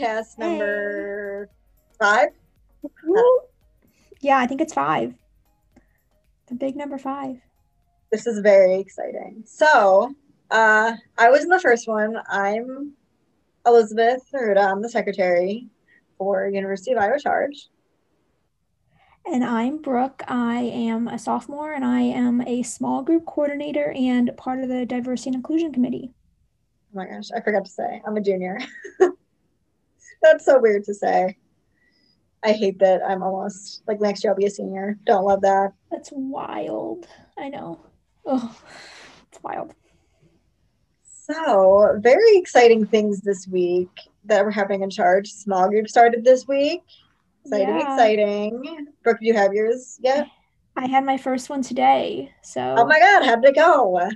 Podcast number five. Yeah, I think it's five. The big number five. This is very exciting. So, uh, I was in the first one. I'm Elizabeth Ruda. I'm the secretary for University of Iowa Charge. And I'm Brooke. I am a sophomore and I am a small group coordinator and part of the diversity and inclusion committee. Oh my gosh, I forgot to say, I'm a junior. That's so weird to say. I hate that I'm almost like next year I'll be a senior. Don't love that. That's wild. I know. Oh, it's wild. So, very exciting things this week that were happening in charge. Small group started this week. Exciting, Yeah. exciting. Brooke, do you have yours yet? I had my first one today. So Oh my God, how'd it go?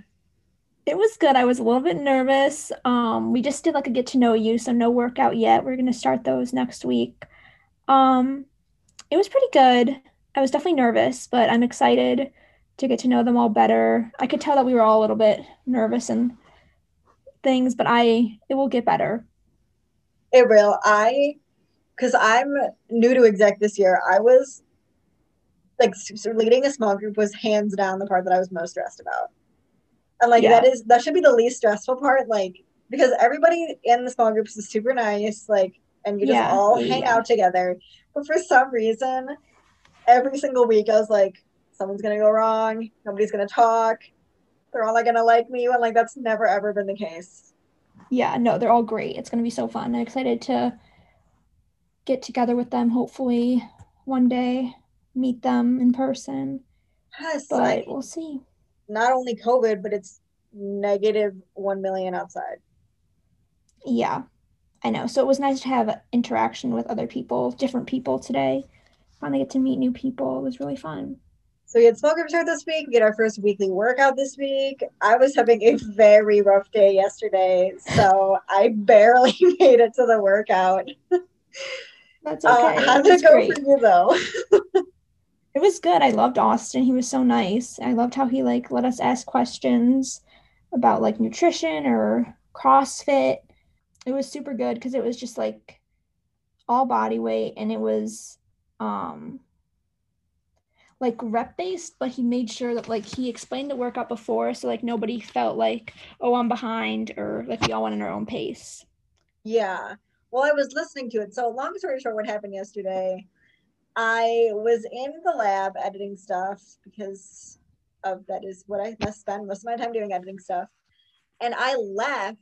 It was good. I was a little bit nervous. Um, we just did like a get to know you, so no workout yet. We're gonna start those next week. Um, it was pretty good. I was definitely nervous, but I'm excited to get to know them all better. I could tell that we were all a little bit nervous and things, but I it will get better. It will. I, because I'm new to exec this year, I was like leading a small group was hands down the part that I was most stressed about. And like Yeah. that is that should be the least stressful part, like because everybody in the small groups is super nice, like and you just Yeah, all yeah, hang yeah. out together. But for some reason, every single week I was like, someone's gonna go wrong, nobody's gonna talk, they're all not gonna like me, and like that's never ever been the case. Yeah, no, they're all great. It's gonna be so fun. I'm excited to get together with them hopefully one day, meet them in person, Yes, but I- we'll see. Not only COVID, but it's negative one million outside. Yeah, I know. So it was nice to have interaction with other people, different people today. Finally get to meet new people. It was really fun. So we had small group start this week. We had our first weekly workout this week. I was having a very rough day yesterday, so I barely made it to the workout. That's Uh, okay. how It did it go great. for you though? It was good. I loved Austin. He was so nice. I loved how he like let us ask questions about like nutrition or CrossFit. It was super good because it was just like all body weight and it was um like rep based, but he made sure that like he explained the workout before so like nobody felt like, oh, I'm behind or like we all went in our own pace. Yeah. Well, I was listening to it. So long story short, what happened yesterday? I was in the lab editing stuff because of that is what I must spend most of my time doing editing stuff. And I left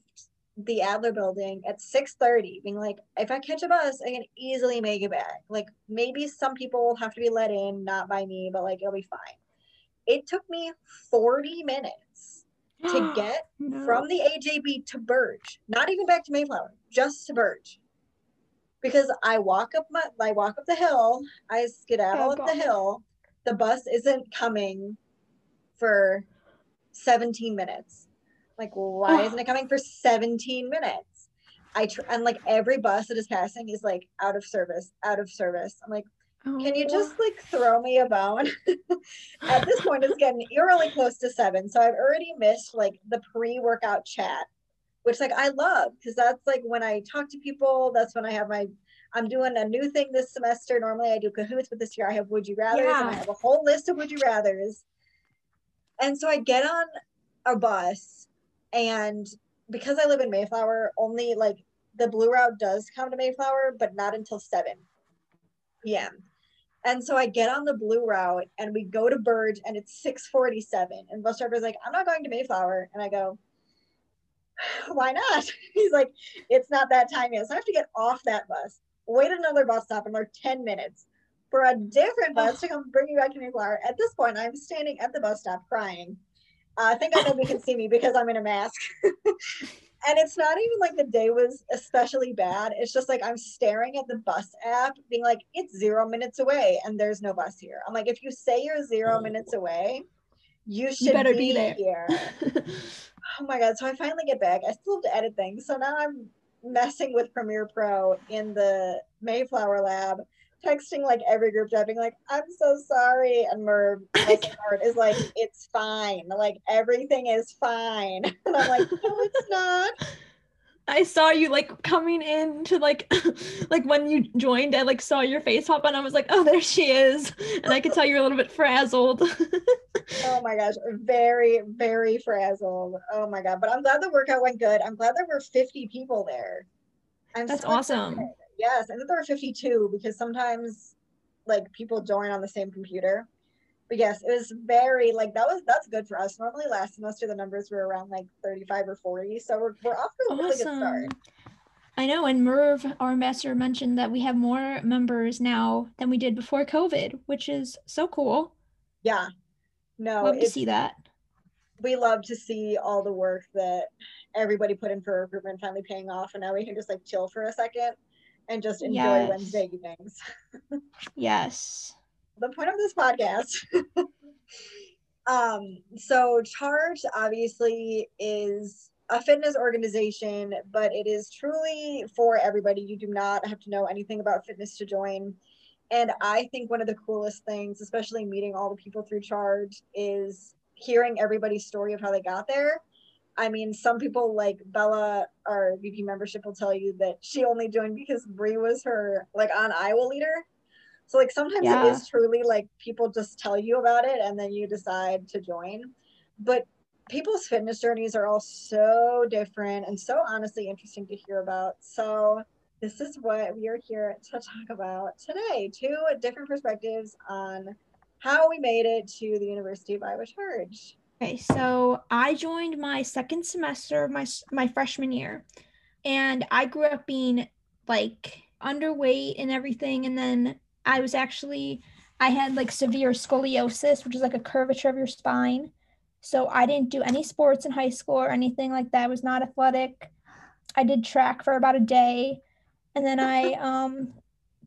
the Adler building at 6:30, being like, if I catch a bus, I can easily make it back. Like maybe some people will have to be let in, not by me, but like it'll be fine. It took me 40 minutes to get No. from the AJB to Burge, not even back to Mayflower, just to Burge. Because I walk up my I walk up the hill, I skedaddle Oh, up the hill, the bus isn't coming for 17 minutes. Like, why isn't it coming for 17 minutes? I tr- and like every bus that is passing is like out of service, out of service. I'm like, can you Oh. just like throw me a bone? At this point, it's getting eerily close to seven. So I've already missed like the pre workout chat, which like I love because that's like when I talk to people, that's when I have my. I'm doing a new thing this semester. Normally I do Kahoots, but this year I have Would You Rathers and I have a whole list of Would You Rathers. And so I get on a bus, and because I live in Mayflower, only like the blue route does come to Mayflower, but not until 7 p.m. And so I get on the blue route and we go to Burge and it's 647. And bus driver's like, I'm not going to Mayflower. And I go, why not? He's like, it's not that time yet. So I have to get off that bus, wait another bus stop and like 10 minutes for a different bus to come bring me back to Mayflower. At this point, I'm standing at the bus stop crying. Uh, I think I nobody can see me because I'm in a mask. and it's not even like the day was especially bad. It's just like I'm staring at the bus app, being like, it's zero minutes away and there's no bus here. I'm like, if you say you're zero minutes away, you should better be, be there. here. Oh my god! So I finally get back. I still have to edit things. So now I'm messing with Premiere Pro in the Mayflower lab, texting like every group chat, being like, "I'm so sorry," and Merv, is like, "It's fine. Like everything is fine." And I'm like, "No, it's not." I saw you like coming in to like like when you joined, I like saw your face pop and I was like, oh, there she is. And I could tell you were a little bit frazzled. oh my gosh, very, very frazzled. Oh my god. But I'm glad the workout went good. I'm glad there were 50 people there. I'm That's so awesome. Yes, I think there were 52 because sometimes like people join on the same computer but yes, it was very like that was that's good for us. Normally last semester the numbers were around like 35 or 40. So we're we're off to a awesome. really good start. I know, and Merv, our ambassador, mentioned that we have more members now than we did before COVID, which is so cool. Yeah. No, love to see that. We love to see all the work that everybody put in for recruitment finally paying off, and now we can just like chill for a second and just enjoy yes. Wednesday evenings. yes the point of this podcast. um, so Charge obviously is a fitness organization, but it is truly for everybody. You do not have to know anything about fitness to join. And I think one of the coolest things, especially meeting all the people through Charge, is hearing everybody's story of how they got there. I mean, some people like Bella, our VP membership, will tell you that she only joined because Brie was her like OnIowa leader. So like sometimes yeah. it is truly like people just tell you about it and then you decide to join. But people's fitness journeys are all so different and so honestly interesting to hear about. So this is what we are here to talk about today. Two different perspectives on how we made it to the University of Iowa Charge. Okay, so I joined my second semester of my my freshman year, and I grew up being like underweight and everything, and then I was actually I had like severe scoliosis, which is like a curvature of your spine. So I didn't do any sports in high school or anything like that. I was not athletic. I did track for about a day. And then I um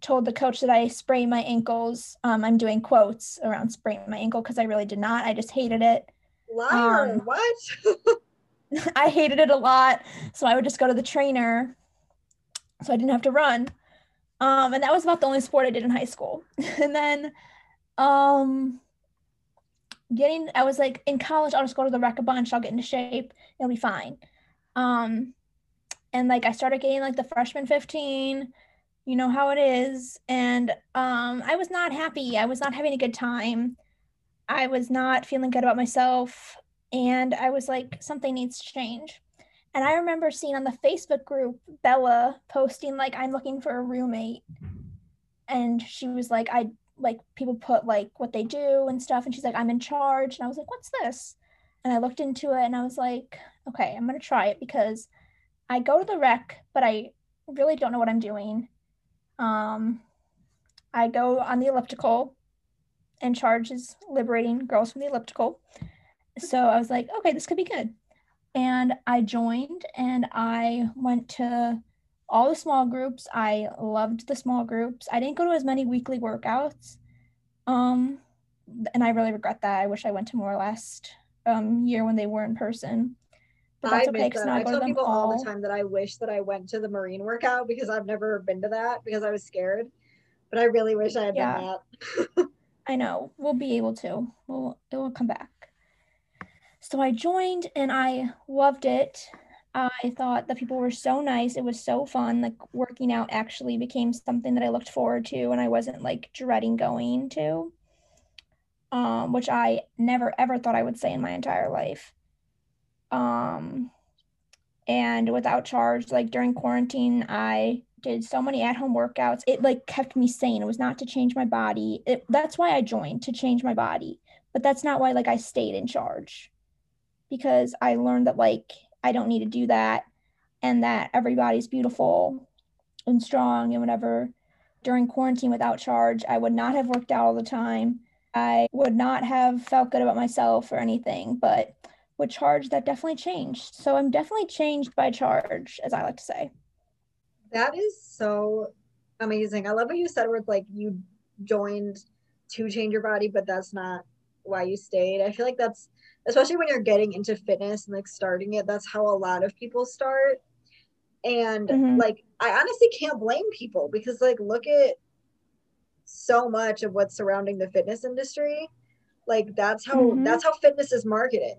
told the coach that I sprained my ankles. Um, I'm doing quotes around spraining my ankle because I really did not. I just hated it. Liar, um, what? I hated it a lot. So I would just go to the trainer so I didn't have to run. Um, and that was about the only sport I did in high school. and then um getting I was like in college, I'll just go to the rec a bunch, I'll get into shape, it'll be fine. Um and like I started getting like the freshman 15, you know how it is. And um I was not happy. I was not having a good time. I was not feeling good about myself. And I was like, something needs to change. And I remember seeing on the Facebook group Bella posting like I'm looking for a roommate. And she was like I like people put like what they do and stuff and she's like I'm in charge and I was like what's this? And I looked into it and I was like okay, I'm going to try it because I go to the rec but I really don't know what I'm doing. Um I go on the elliptical and charge is liberating girls from the elliptical. So I was like, okay, this could be good. And I joined and I went to all the small groups. I loved the small groups. I didn't go to as many weekly workouts. Um, and I really regret that. I wish I went to more last um, year when they were in person. But that's I okay because I, I tell people all. all the time that I wish that I went to the marine workout because I've never been to that because I was scared. But I really wish I had yeah. done that. I know. We'll be able to. We'll it will come back. So I joined and I loved it. I thought the people were so nice. It was so fun. Like working out actually became something that I looked forward to and I wasn't like dreading going to. Um, which I never ever thought I would say in my entire life. Um, and without charge, like during quarantine, I did so many at-home workouts. It like kept me sane. It was not to change my body. It, that's why I joined to change my body, but that's not why like I stayed in charge because I learned that like I don't need to do that and that everybody's beautiful and strong and whatever. During quarantine without charge, I would not have worked out all the time. I would not have felt good about myself or anything, but with charge, that definitely changed. So I'm definitely changed by charge, as I like to say. That is so amazing. I love what you said where like you joined to change your body, but that's not why you stayed. I feel like that's especially when you're getting into fitness and like starting it that's how a lot of people start and mm-hmm. like i honestly can't blame people because like look at so much of what's surrounding the fitness industry like that's how mm-hmm. that's how fitness is marketed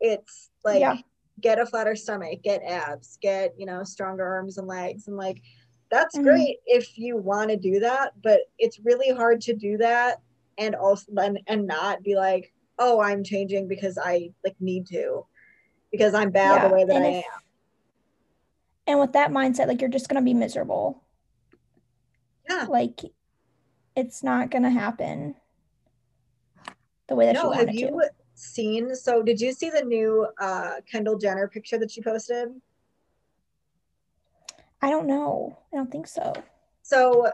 it's like yeah. get a flatter stomach, get abs, get, you know, stronger arms and legs. And like, that's Mhm. great if you want to do that, but it's really hard to do that and also and, and not be like, oh, I'm changing because I like need to, because I'm bad Yeah, the way that and I if- am. And with that mindset, like you're just gonna be miserable. Yeah. Like it's not gonna happen the way that you No, want have it you to. seen? So, did you see the new uh, Kendall Jenner picture that she posted? I don't know. I don't think so. So,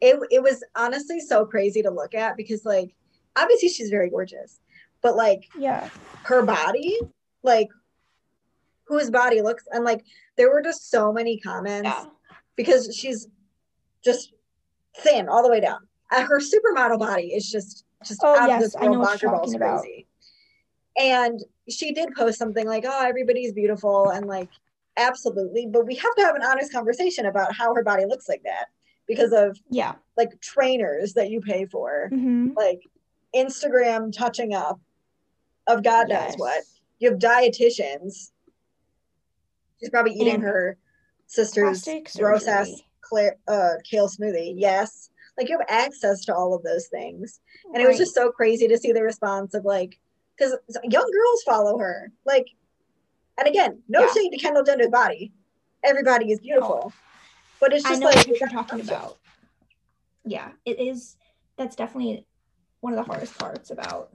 it it was honestly so crazy to look at because, like, obviously she's very gorgeous, but like Yeah. her body, like whose body looks, and like there were just so many comments Yeah. because she's just thin all the way down. Uh, her supermodel body is just just Oh, out yes, of this I know world what you're talking about. crazy. And she did post something like, "Oh, everybody's beautiful," and like, absolutely, but we have to have an honest conversation about how her body looks like that because of Yeah. like trainers that you pay for, hmm like Instagram touching up of God knows Yes. what. You have dietitians. She's probably eating And her sister's gross ass clear, uh, kale smoothie. Yes. Like you have access to all of those things. And it was just so crazy to see the response of like, because young girls follow her. Like, and again, no Yeah. shade to Kendall Jenner's body. Everybody is beautiful. But it's just like, what you're talking about. Yeah, it is. That's definitely one of the hardest parts about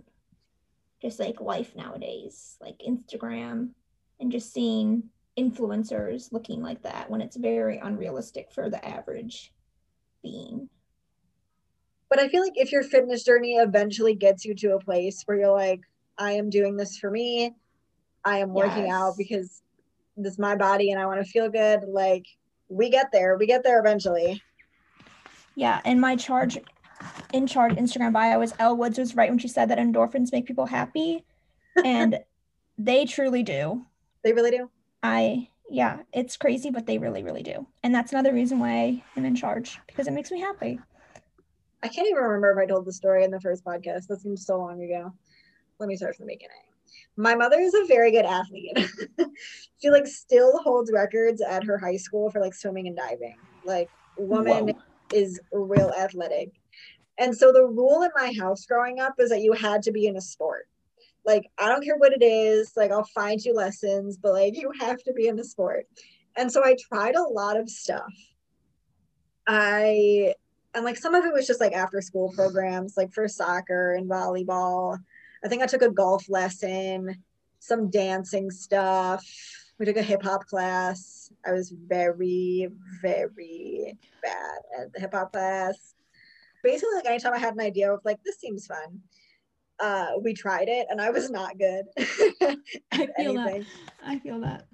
just like life nowadays, like Instagram and just seeing influencers looking like that when it's very unrealistic for the average being. But I feel like if your fitness journey eventually gets you to a place where you're like, I am doing this for me, I am working out because this is my body and I want to feel good. Like, we get there. We get there eventually. Yeah, and my charge in charge Instagram bio was Elle Woods was right when she said that endorphins make people happy. And they truly do. They really do. I yeah, it's crazy, but they really, really do. And that's another reason why I'm in charge because it makes me happy. I can't even remember if I told the story in the first podcast. That seems so long ago. Let me start from the beginning. My mother is a very good athlete. she like still holds records at her high school for like swimming and diving. Like woman Whoa. is real athletic. And so the rule in my house growing up is that you had to be in a sport. Like I don't care what it is, like I'll find you lessons, but like you have to be in a sport. And so I tried a lot of stuff. I and like some of it was just like after school programs, like for soccer and volleyball. I think I took a golf lesson, some dancing stuff. We took a hip hop class. I was very, very bad at the hip hop class. Basically, like anytime I had an idea of like this seems fun, uh, we tried it, and I was not good I feel that. I feel that.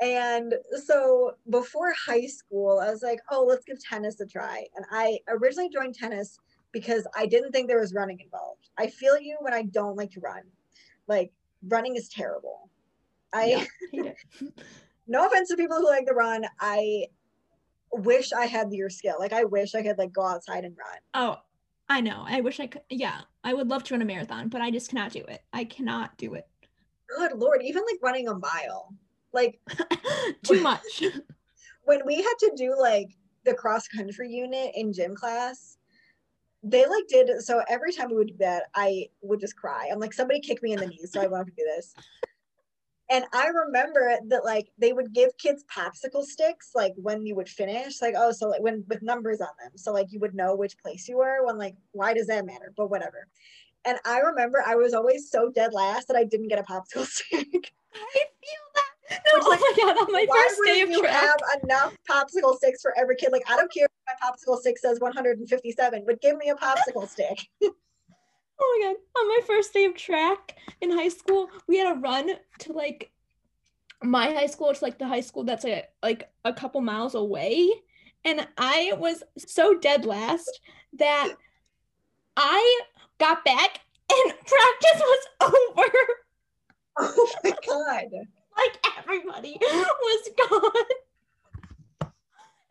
And so before high school, I was like, oh, let's give tennis a try. And I originally joined tennis because I didn't think there was running involved. I feel you when I don't like to run. Like running is terrible. I Yeah, hate it. no offense to people who like to run. I wish I had your skill. Like I wish I could like go outside and run. Oh, I know. I wish I could. Yeah, I would love to run a marathon, but I just cannot do it. I cannot do it. Good lord, even like running a mile. Like Too much. when we had to do like the cross country unit in gym class, they like did so every time we would do that, I would just cry. I'm like, somebody kick me in the knees so I won't have to do this. And I remember that like they would give kids popsicle sticks like when you would finish, like, oh, so like when with numbers on them. So like you would know which place you were when like, why does that matter? But whatever. And I remember I was always so dead last that I didn't get a popsicle stick. I feel that. No, oh like, my god, on my first day of you track. have enough popsicle sticks for every kid? Like, I don't care if my popsicle stick says 157, but give me a popsicle stick. Oh my god. On my first day of track in high school, we had a run to like my high school to like the high school that's like, like a couple miles away. And I was so dead last that I got back and practice was over. Oh my god. Like everybody was gone.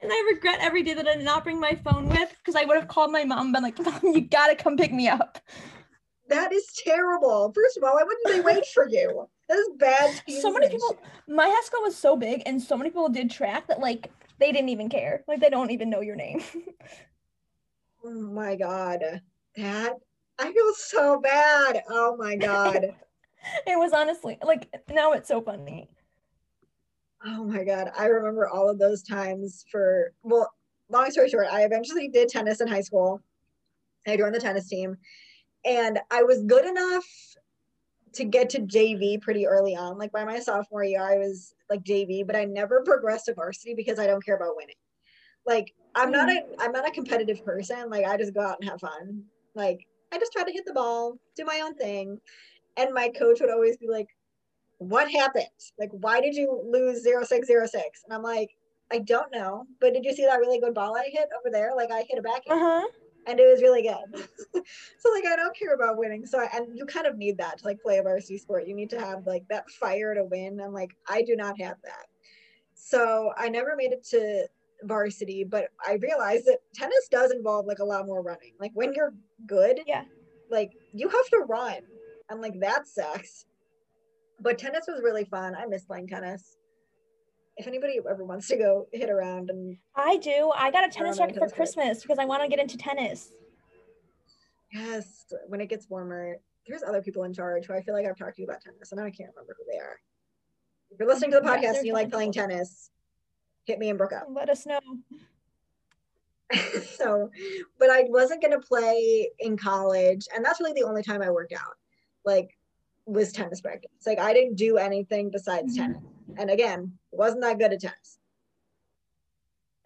And I regret every day that I did not bring my phone with because I would have called my mom and been like, Mom, you gotta come pick me up. That is terrible. First of all, why wouldn't they wait for you? That is bad. So many people. My high school was so big, and so many people did track that like they didn't even care. Like they don't even know your name. oh my god, that I feel so bad. Oh my god. it was honestly like now it's so funny. Oh my god, I remember all of those times for well, long story short, I eventually did tennis in high school. I joined the tennis team and I was good enough to get to JV pretty early on. Like by my sophomore year, I was like JV, but I never progressed to varsity because I don't care about winning. Like I'm not a I'm not a competitive person. Like I just go out and have fun. Like I just try to hit the ball, do my own thing. And my coach would always be like, What happened? Like, why did you lose 0606? And I'm like, I don't know. But did you see that really good ball I hit over there? Like I hit a backhand. Uh-huh and it was really good. so like I don't care about winning. So I, and you kind of need that to like play a varsity sport. You need to have like that fire to win. And like I do not have that. So I never made it to varsity, but I realized that tennis does involve like a lot more running. Like when you're good, yeah, like you have to run. And like that sucks. But tennis was really fun. I miss playing tennis if anybody ever wants to go hit around and I do. I got a tennis racket for Christmas because I want to get into tennis. Yes, when it gets warmer. There's other people in charge who I feel like I've talked to you about tennis, and I can't remember who they are. If you're listening to the podcast and you like playing people. tennis, hit me and Brooke up. Let us know. so, but I wasn't gonna play in college, and that's really the only time I worked out. Like, was tennis practice. Like I didn't do anything besides mm-hmm. tennis. And again, wasn't that good at tennis.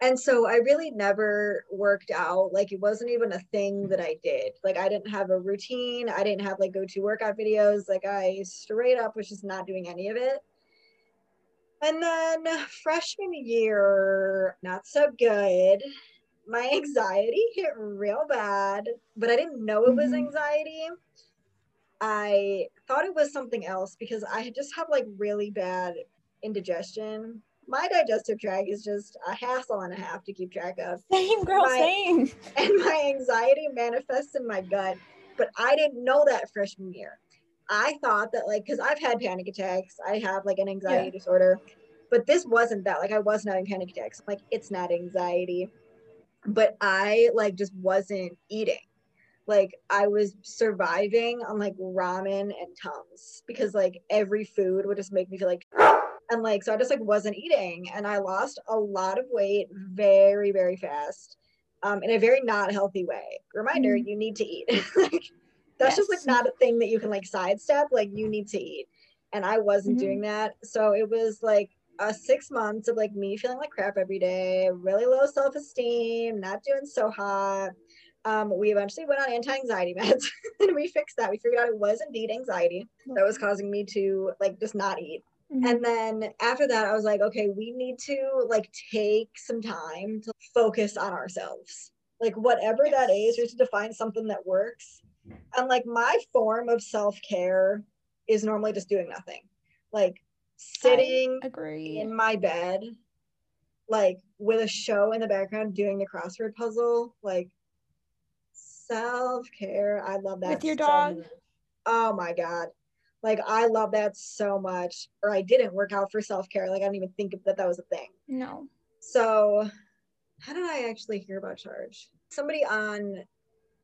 And so I really never worked out. Like it wasn't even a thing that I did. Like I didn't have a routine. I didn't have like go to workout videos. Like I straight up was just not doing any of it. And then freshman year, not so good. My anxiety hit real bad, but I didn't know it was mm-hmm. anxiety. I thought it was something else because I just have like really bad indigestion. My digestive tract is just a hassle and a half to keep track of. Same girl, my, same. And my anxiety manifests in my gut, but I didn't know that freshman year. I thought that like because I've had panic attacks, I have like an anxiety yeah. disorder, but this wasn't that. Like I wasn't having panic attacks. Like it's not anxiety, but I like just wasn't eating like I was surviving on like ramen and tums because like every food would just make me feel like and like so I just like wasn't eating and I lost a lot of weight very very fast um in a very not healthy way. Reminder, mm. you need to eat. like that's yes. just like not a thing that you can like sidestep like you need to eat. And I wasn't mm-hmm. doing that. So it was like uh, six months of like me feeling like crap every day, really low self esteem, not doing so hot um, we eventually went on anti-anxiety meds and we fixed that. We figured out it was indeed anxiety that was causing me to like just not eat. Mm-hmm. And then after that, I was like, okay, we need to like take some time to focus on ourselves. Like whatever yes. that is, just to find something that works. And like my form of self-care is normally just doing nothing. Like sitting in my bed, like with a show in the background doing the crossword puzzle, like self care. I love that. With your dog. Oh my God. Like I love that so much. Or I didn't work out for self care. Like I didn't even think that that was a thing. No. So how did I actually hear about charge? Somebody on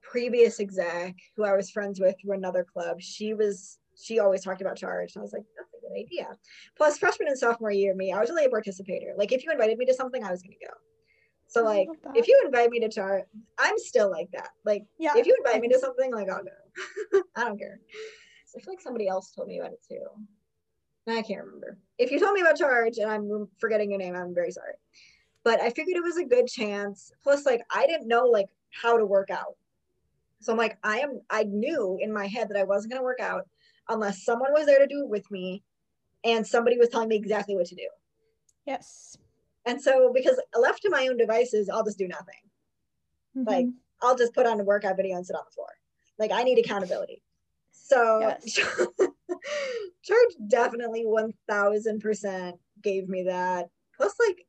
previous exec who I was friends with through another club, she was she always talked about charge. And I was like, that's a good idea. Plus freshman and sophomore year me, I was really a participator. Like if you invited me to something, I was gonna go. So like if you invite me to charge, I'm still like that. Like yeah. if you invite me to something, like I'll go. I don't care. I feel like somebody else told me about it too. I can't remember. If you told me about charge and I'm forgetting your name, I'm very sorry. But I figured it was a good chance. Plus, like I didn't know like how to work out. So I'm like, I am I knew in my head that I wasn't gonna work out unless someone was there to do it with me and somebody was telling me exactly what to do. Yes. And so, because left to my own devices, I'll just do nothing. Mm-hmm. Like, I'll just put on a workout video and sit on the floor. Like, I need accountability. So, yes. charge definitely 1000% gave me that. Plus, like,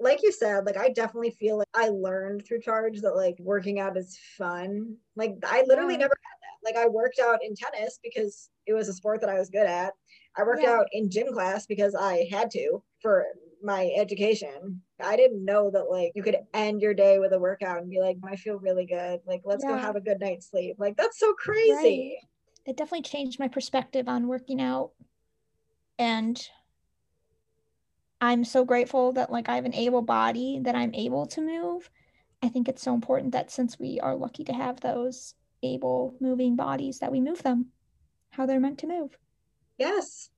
like you said, like I definitely feel like I learned through charge that like working out is fun. Like I literally yeah. never had that. Like I worked out in tennis because it was a sport that I was good at. I worked Yeah. out in gym class because I had to for my education. I didn't know that like you could end your day with a workout and be like, I feel really good. Like, let's go have a good night's sleep. Like, that's so crazy. It definitely changed my perspective on working out and i'm so grateful that like i have an able body that i'm able to move i think it's so important that since we are lucky to have those able moving bodies that we move them how they're meant to move Yes.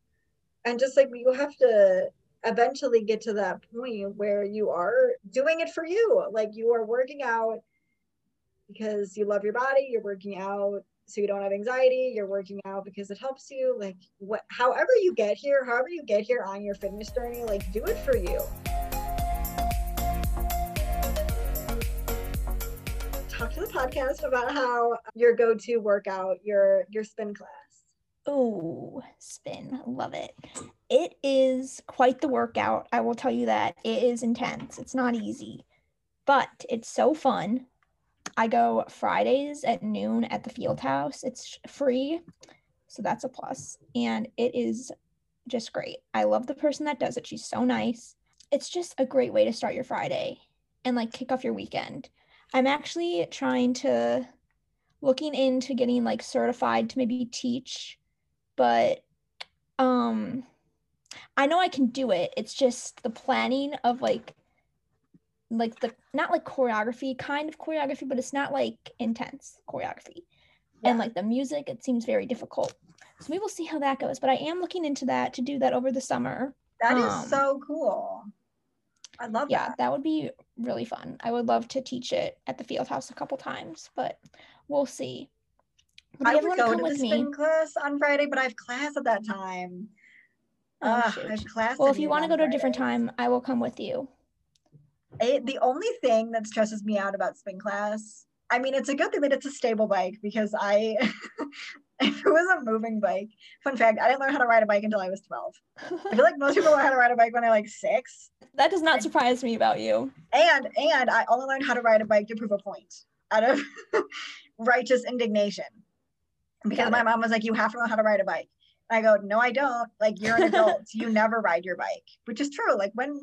And just like you have to eventually get to that point where you are doing it for you. Like you are working out because you love your body, you're working out so you don't have anxiety, you're working out because it helps you. Like what however you get here, however you get here on your fitness journey, like do it for you. Talk to the podcast about how your go-to workout, your your spin class. oh spin love it it is quite the workout i will tell you that it is intense it's not easy but it's so fun I go Fridays at noon at the field house. It's free. So that's a plus. And it is just great. I love the person that does it. She's so nice. It's just a great way to start your Friday and like kick off your weekend. I'm actually trying to looking into getting like certified to maybe teach, but um I know I can do it. It's just the planning of like like the not like choreography, kind of choreography, but it's not like intense choreography. And like the music, it seems very difficult. So we will see how that goes. But I am looking into that to do that over the summer. That is Um, so cool. I love that Yeah, that. that would be really fun. I would love to teach it at the field house a couple times, but we'll see. Would I would go to the with me? spin class on Friday, but I have class at that time. Oh, Ugh, I have class. Well, if you want to go to a different time, I will come with you. It, the only thing that stresses me out about spin class, I mean, it's a good thing that it's a stable bike because I, if it was a moving bike, fun fact, I didn't learn how to ride a bike until I was 12. I feel like most people learn how to ride a bike when they're like six. that does not surprise me about you. And, and I only learned how to ride a bike to prove a point out of righteous indignation. Because Got my it. mom was like, you have to know how to ride a bike. And I go, no, I don't. Like you're an adult. you never ride your bike, which is true. Like when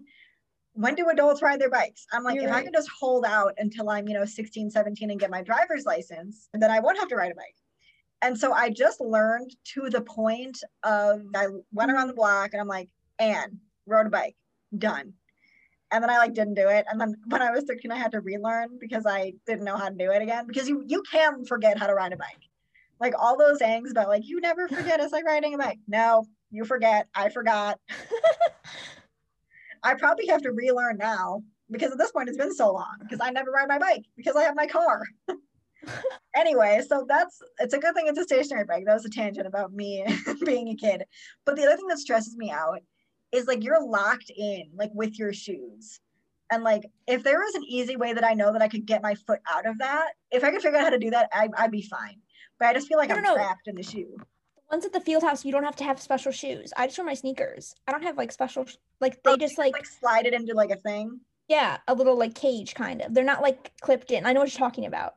when do adults ride their bikes? I'm like, You're if I can just hold out until I'm, you know, 16, 17 and get my driver's license, then I won't have to ride a bike. And so I just learned to the point of I went around the block and I'm like, and rode a bike, done. And then I like didn't do it. And then when I was 13, I had to relearn because I didn't know how to do it again. Because you you can forget how to ride a bike. Like all those things about like you never forget it's like riding a bike. No, you forget. I forgot. I probably have to relearn now because at this point it's been so long because I never ride my bike because I have my car. anyway, so that's it's a good thing it's a stationary bike. That was a tangent about me being a kid. But the other thing that stresses me out is like you're locked in like with your shoes. And like if there was an easy way that I know that I could get my foot out of that, if I could figure out how to do that, I, I'd be fine. But I just feel like I'm no, no. trapped in the shoe. Ones at the field house, you don't have to have special shoes. I just wear my sneakers. I don't have like special, sh- like they Oh, just like, like slide it into like a thing. yeah, a little like cage kind of. They're not like clipped in. I know what you're talking about.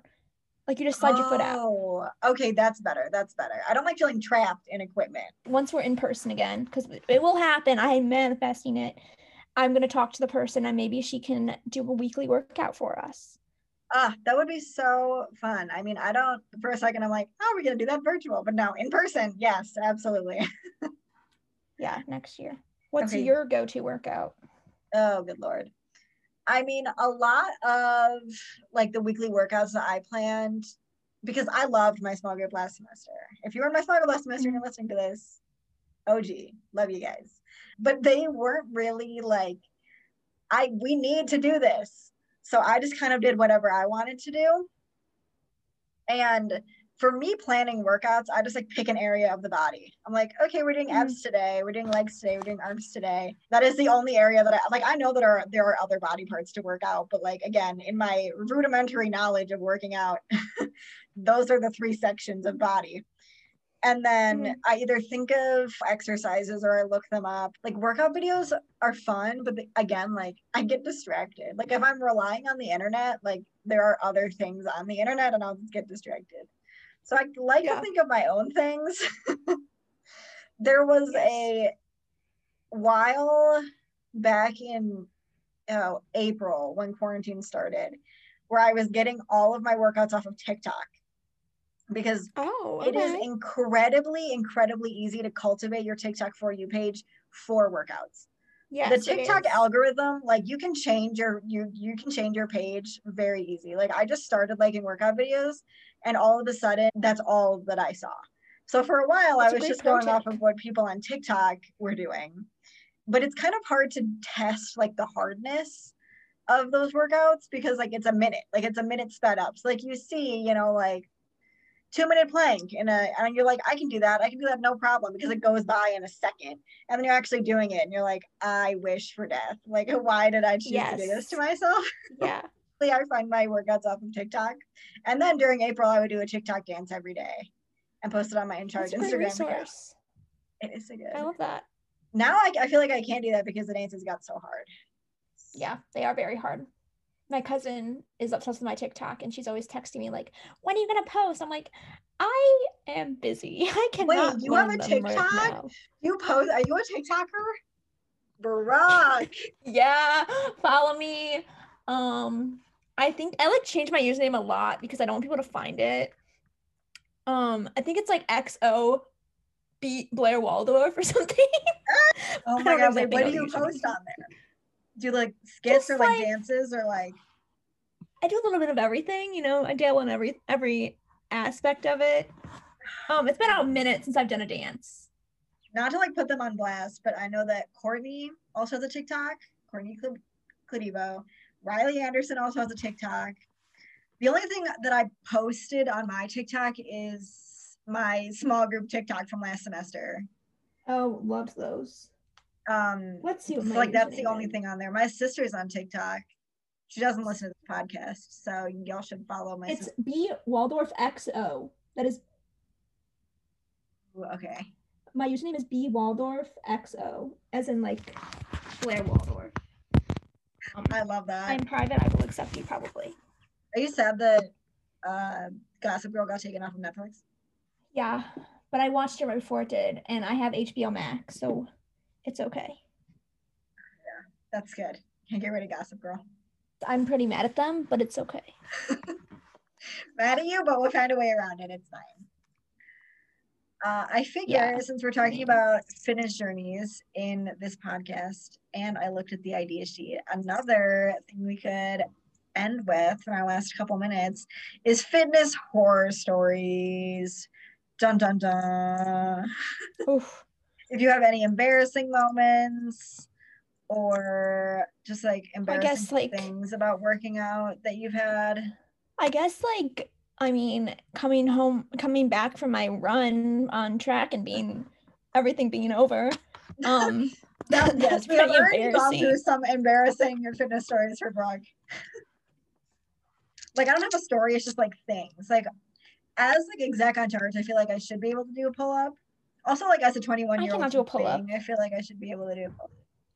Like you just slide your foot out. Oh, okay, that's better. That's better. I don't like feeling trapped in equipment. Once we're in person again, because it will happen. I'm manifesting it. I'm gonna talk to the person and maybe she can do a weekly workout for us. Ah, that would be so fun. I mean, I don't for a second I'm like, oh, we're gonna do that virtual, but no, in person, yes, absolutely. Yeah, next year. What's Okay. your go-to workout? Oh, good lord. I mean, a lot of like the weekly workouts that I planned because I loved my small group last semester. If you were in my small group last semester and you're listening to this, OG, love you guys. But they weren't really like, I we need to do this. So I just kind of did whatever I wanted to do. And for me planning workouts, I just like pick an area of the body. I'm like, okay, we're doing mm-hmm. abs today, we're doing legs today, we're doing arms today. That is the only area that I like. I know that are there are other body parts to work out, but like again, in my rudimentary knowledge of working out, those are the three sections of body. And then Mhm. I either think of exercises or I look them up. Like workout videos are fun, but the- again, like I get distracted. Like if I'm relying on the internet, like there are other things on the internet and I'll get distracted. So I like Yeah. to think of my own things. there was a while back in uh, April when quarantine started where I was getting all of my workouts off of TikTok because Oh, it is incredibly, incredibly easy to cultivate your TikTok for you page for workouts. yes, the TikTok algorithm, like you can change your you you can change your page very easy. Like I just started liking workout videos, and all of a sudden that's all that I saw. So for a while That's I was just going off of what people on TikTok were doing. But it's kind of hard to test like the hardness of those workouts because like it's a minute, like it's a minute sped up. So like you see, you know, like two minute plank in a and you're like, I can do that. I can do that no problem because it goes by in a second. And then you're actually doing it and you're like, I wish for death. Like, why did I choose to do this to myself? Yeah. I find my workouts off of TikTok. And then during April, I would do a TikTok dance every day and post it on my in charge That's a great Instagram account. resource. It is so good. I love that. now I, I feel like I can't do that because the dances got so hard. Yeah, they are very hard. My cousin is obsessed with my TikTok and she's always texting me like, "When are you gonna post?" I'm like, "I am busy. I cannot." Wait, you have a them right TikTok? You post, are you a TikToker? Barack. Yeah, follow me. Um, I think I like change my username a lot because I don't want people to find it. Um, I think it's like XO beat Blair Waldorf or something. Oh my god, wait, what do you post on there? Do you like skits Just or like, like- dances or like I do a little bit of everything, you know. I dabble in every every aspect of it. Um, it's been a minute since I've done a dance. not to like put them on blast, but I know that Courtney also has a TikTok. Courtney Cl- Cladivo. Riley Anderson also has a TikTok. The only thing that I posted on my TikTok is my small group TikTok from last semester. Oh, loved those. Um, Let's see what so, my like that's the only thing on there. My sister's on TikTok. She doesn't listen to the podcast, so y'all should follow my It's sister. B Waldorf XO. That is Okay. my username is B Waldorf XO, as in like Blair Waldorf. Um, I love that. I'm private. I will accept you probably. Are you sad that uh, Gossip Girl got taken off of Netflix? Yeah, but I watched it right before it did, and I have HBO Max, so it's okay. Yeah, that's good. Can't get rid of Gossip Girl. I'm pretty mad at them, but it's okay. Mad at you, but we'll find a way around it. It's fine. Uh, I figure Yeah, since we're talking about fitness journeys in this podcast, and I looked at the idea sheet, another thing we could end with in our last couple minutes is fitness horror stories. Dun dun dun. Oof. If you have any embarrassing moments or just like embarrassing guess, like- things about working out that you've had. I guess like I mean, coming home, coming back from my run on track and being everything being over. Um, That, that's yes, we have already gone through some embarrassing fitness stories for Brooke. like I don't have a story, it's just like things. Like as like exec on charge, I feel like I should be able to do a pull-up. Also, like as a 21 year old, I cannot do a pull-up. I feel like I should be able to do a pull-up.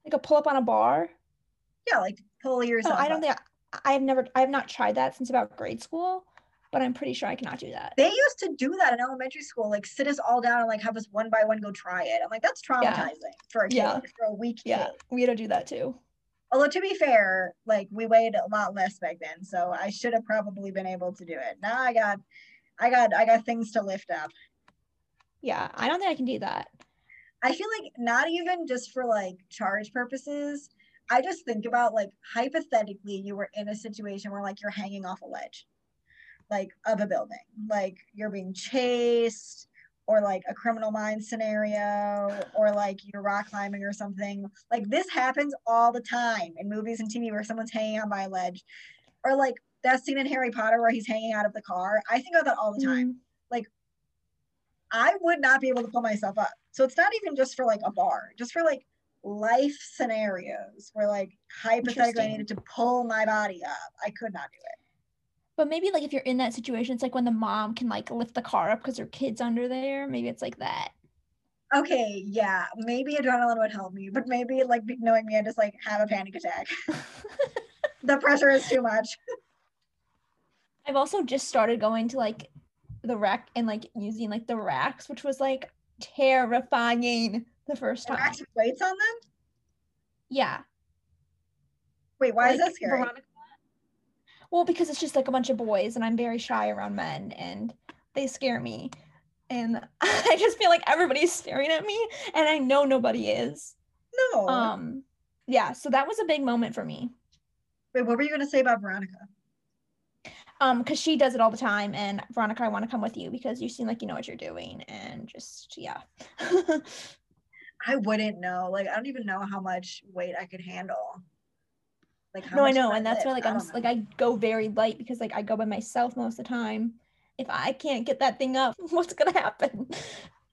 like a pull up on a bar. Yeah, like pull yourself. I don't up. think I, I've never I have not tried that since about grade school, but I'm pretty sure I cannot do that. They used to do that in elementary school, like sit us all down and like have us one by one go try it. I'm like, that's traumatizing for a kid, Yeah. for a weak Yeah, kid. we had to do that too. Although to be fair, like we weighed a lot less back then, so I should have probably been able to do it. Now I got, I got, I got things to lift up. Yeah, I don't think I can do that. I feel like not even just for like charge purposes. I just think about like hypothetically, you were in a situation where like you're hanging off a ledge, like of a building, like you're being chased, or like a criminal mind scenario, or like you're rock climbing or something. Like this happens all the time in movies and TV where someone's hanging on by a ledge, or like that scene in Harry Potter where he's hanging out of the car. I think about that all the time. Mm, I would not be able to pull myself up. So it's not even just for like a bar, just for like life scenarios where like hypothetically I needed to pull my body up. I could not do it. But maybe like if you're in that situation, it's like when the mom can like lift the car up because her kid's under there. Maybe it's like that. Okay, yeah, maybe adrenaline would help me, but maybe like knowing me, I just like have a panic attack. the pressure is too much. I've also just started going to like the rack and like using like the racks, which was like terrifying the first time. racks with weights on them? Yeah. Wait, why is like, that scary? Veronica- Well, because it's just like a bunch of boys and I'm very shy around men and they scare me. And I just feel like everybody's staring at me and I know nobody is. No. Um yeah, so that was a big moment for me. Wait, what were you gonna say about Veronica? Um, because she does it all the time and Veronica, I want to come with you because you seem like you know what you're doing and just yeah. I wouldn't know. Like I don't even know how much weight I could handle. Like how no, I know, and that's why like I'm like. I go very light because like I go by myself most of the time. If I can't get that thing up, what's gonna happen?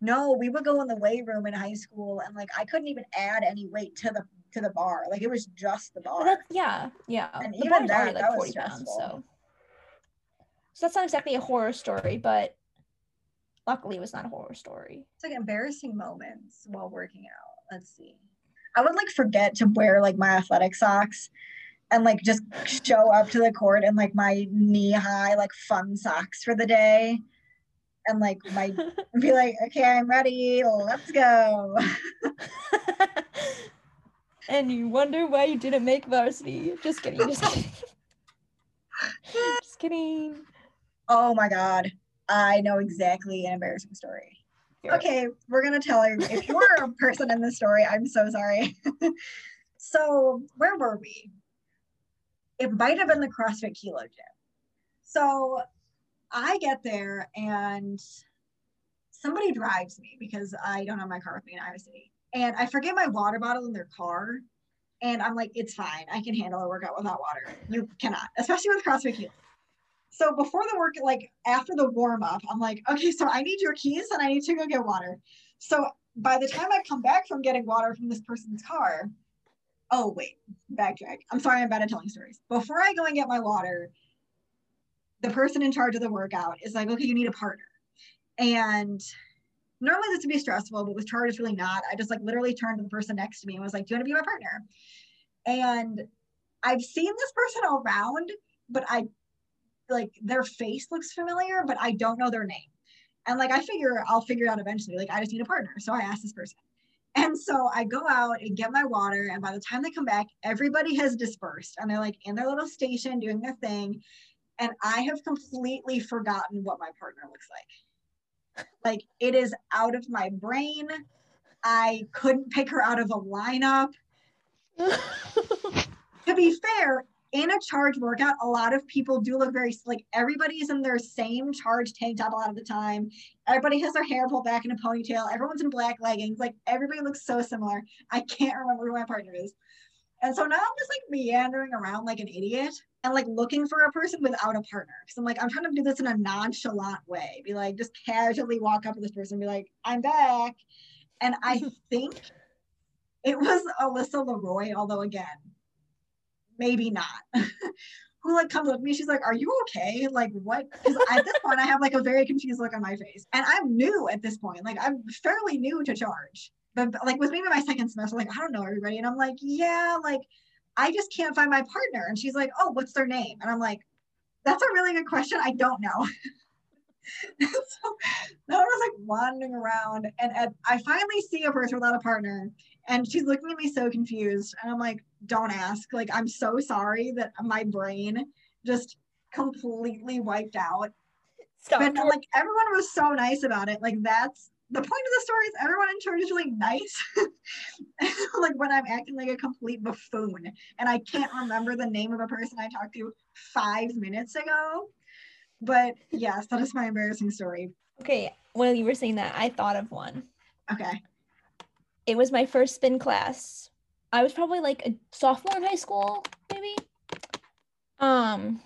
No, we would go in the weight room in high school and like I couldn't even add any weight to the to the bar. Like it was just the bar. yeah, yeah. And the even that, already like that was 40 pounds, stressful. so so that's not exactly a horror story, but luckily it was not a horror story. It's like embarrassing moments while working out. Let's see. I would like forget to wear like my athletic socks and like just show up to the court in like my knee high like fun socks for the day and like my be like okay i'm ready let's go and you wonder why you didn't make varsity. Just kidding, just kidding. just kidding. Oh my god. I know exactly an embarrassing story. Okay we're gonna tell you if you were a person in this story i'm so sorry. So where were we? It might have been the crossfit kilo gym. So i get there and somebody drives me because i don't have my car with me in iowa city. And i forget my water bottle in their car and i'm like it's fine. I can handle a workout without water. You cannot. Especially with crossfit kilo so before the work, like after the warm up, I'm like, okay, so I need your keys and I need to go get water. So by the time I come back from getting water from this person's car, oh wait, backtrack. I'm sorry, I'm bad at telling stories. Before I go and get my water, the person in charge of the workout is like, okay, you need a partner. And normally this would be stressful, but with charge it's really not. I just like literally turned to the person next to me and was like, do you want to be my partner? And I've seen this person around, but I like their face looks familiar, but I don't know their name. And like I figure I'll figure it out eventually. Like I just need a partner. So I asked this person. And so I go out and get my water. And by the time they come back, everybody has dispersed and they're like in their little station doing their thing. And I have completely forgotten what my partner looks like. Like it is out of my brain. I couldn't pick her out of a lineup. To be fair, in a charge workout, a lot of people do look very like everybody's in their same charge tank top a lot of the time. Everybody has their hair pulled back in a ponytail. Everyone's in black leggings. Like everybody looks so similar. I can't remember who my partner is. And so now I'm just like meandering around like an idiot and like looking for a person without a partner. Cause I'm like, I'm trying to do this in a nonchalant way. Be like, just casually walk up to this person and be like, I'm back. And I think it was Alyssa Leroy, although again, maybe not. Who like comes to me, she's like, Are you okay? Like, what? Because at this point, I have like a very confused look on my face. And I'm new at this point. Like, I'm fairly new to charge. But but, like, with maybe my second semester, like, I don't know everybody. And I'm like, Yeah, like, I just can't find my partner. And she's like, Oh, what's their name? And I'm like, That's a really good question. I don't know. so now I was like wandering around, and at, I finally see a person without a partner, and she's looking at me so confused. And I'm like, don't ask. Like, I'm so sorry that my brain just completely wiped out. Stop. But like everyone was so nice about it. Like that's the point of the story is everyone in charge is really nice. like when I'm acting like a complete buffoon and I can't remember the name of a person I talked to five minutes ago. But yes, that is my embarrassing story. Okay, while you were saying that, I thought of one. Okay. It was my first spin class. I was probably like a sophomore in high school, maybe. Um,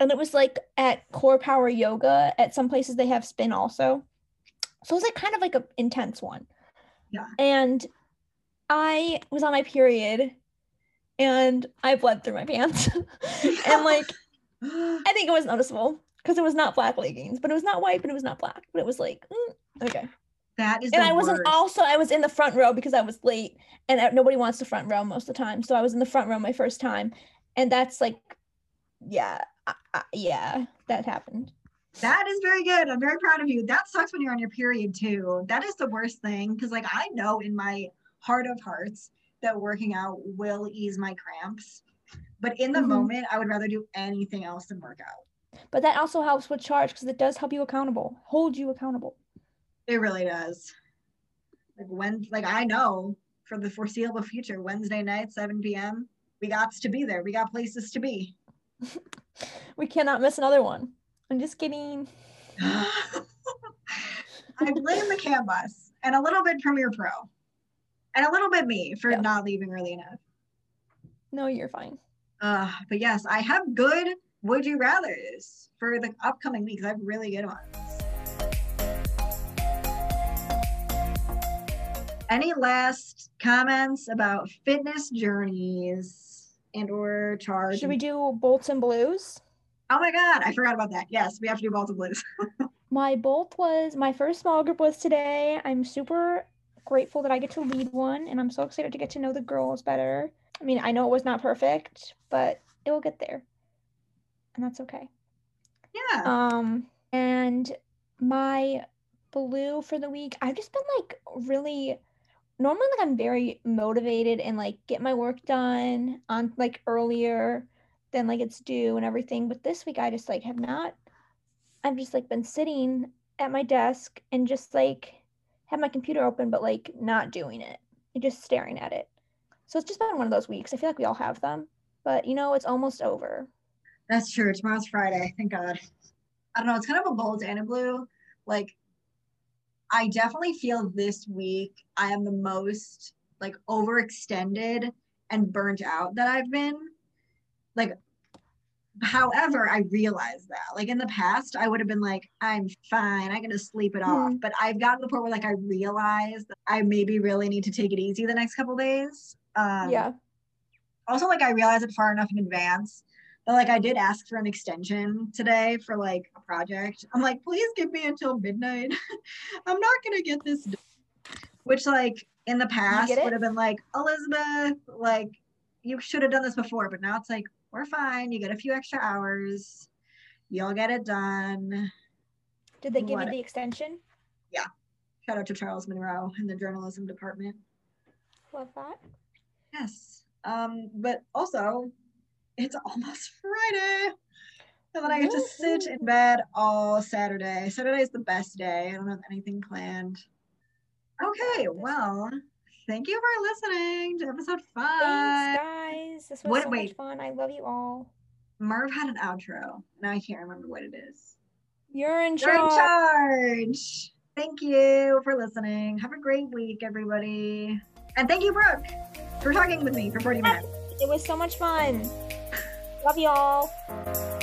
and it was like at Core Power Yoga. At some places they have spin also. So it was like kind of like an intense one. Yeah. And I was on my period and I bled through my pants. and like I think it was noticeable because it was not black leggings, but it was not white, but it was not black. But it was like, mm, okay. that is And I wasn't worst. also I was in the front row because I was late, and uh, nobody wants the front row most of the time. So I was in the front row my first time, and that's like, yeah, I, I, yeah, that happened. That is very good. I'm very proud of you. That sucks when you're on your period too. That is the worst thing because, like, I know in my heart of hearts that working out will ease my cramps, but in the mm-hmm. moment, I would rather do anything else than work out. But that also helps with charge because it does help you accountable, hold you accountable. It really does. Like when, like I know for the foreseeable future, Wednesday night, 7 p.m., we got to be there. We got places to be. we cannot miss another one. I'm just kidding. I blame the Cambus and a little bit Premiere Pro and a little bit me for yeah. not leaving early enough. No, you're fine. Uh, but yes, I have good would you rather's for the upcoming weeks. I have really good ones. Any last comments about fitness journeys and or charge? Should we do bolts and blues? Oh my god, I forgot about that. Yes, we have to do bolts and blues. my bolt was my first small group was today. I'm super grateful that I get to lead one and I'm so excited to get to know the girls better. I mean, I know it was not perfect, but it will get there. And that's okay. Yeah. Um and my blue for the week, I've just been like really normally like I'm very motivated and like get my work done on like earlier than like it's due and everything. But this week I just like have not I've just like been sitting at my desk and just like have my computer open but like not doing it. and just staring at it. So it's just been one of those weeks. I feel like we all have them. But you know, it's almost over. That's true. Tomorrow's Friday. Thank God. I don't know. It's kind of a bold and a blue. Like I definitely feel this week I am the most like overextended and burnt out that I've been. Like, however, I realize that. Like in the past, I would have been like, I'm fine, I can just sleep it off. Mm-hmm. But I've gotten to the point where like I realize that I maybe really need to take it easy the next couple days. Um, yeah. Also, like I realize it far enough in advance but like I did ask for an extension today for like a project. I'm like, please give me until midnight. I'm not gonna get this done. Which like in the past would have been like, Elizabeth, like you should have done this before, but now it's like, we're fine. You get a few extra hours. You'll get it done. Did they give what? you the extension? Yeah. Shout out to Charles Monroe in the journalism department. Love that. Yes. Um, but also it's almost Friday. And then I get to sit in bed all Saturday. Saturday is the best day. I don't have anything planned. Okay, well, thank you for listening to episode five. Thanks, guys. This was what, so wait. much fun. I love you all. Merv had an outro. Now I can't remember what it is. You're in charge. You're in charge. Thank you for listening. Have a great week, everybody. And thank you, Brooke, for talking with me for 40 minutes. It was so much fun. Love y'all.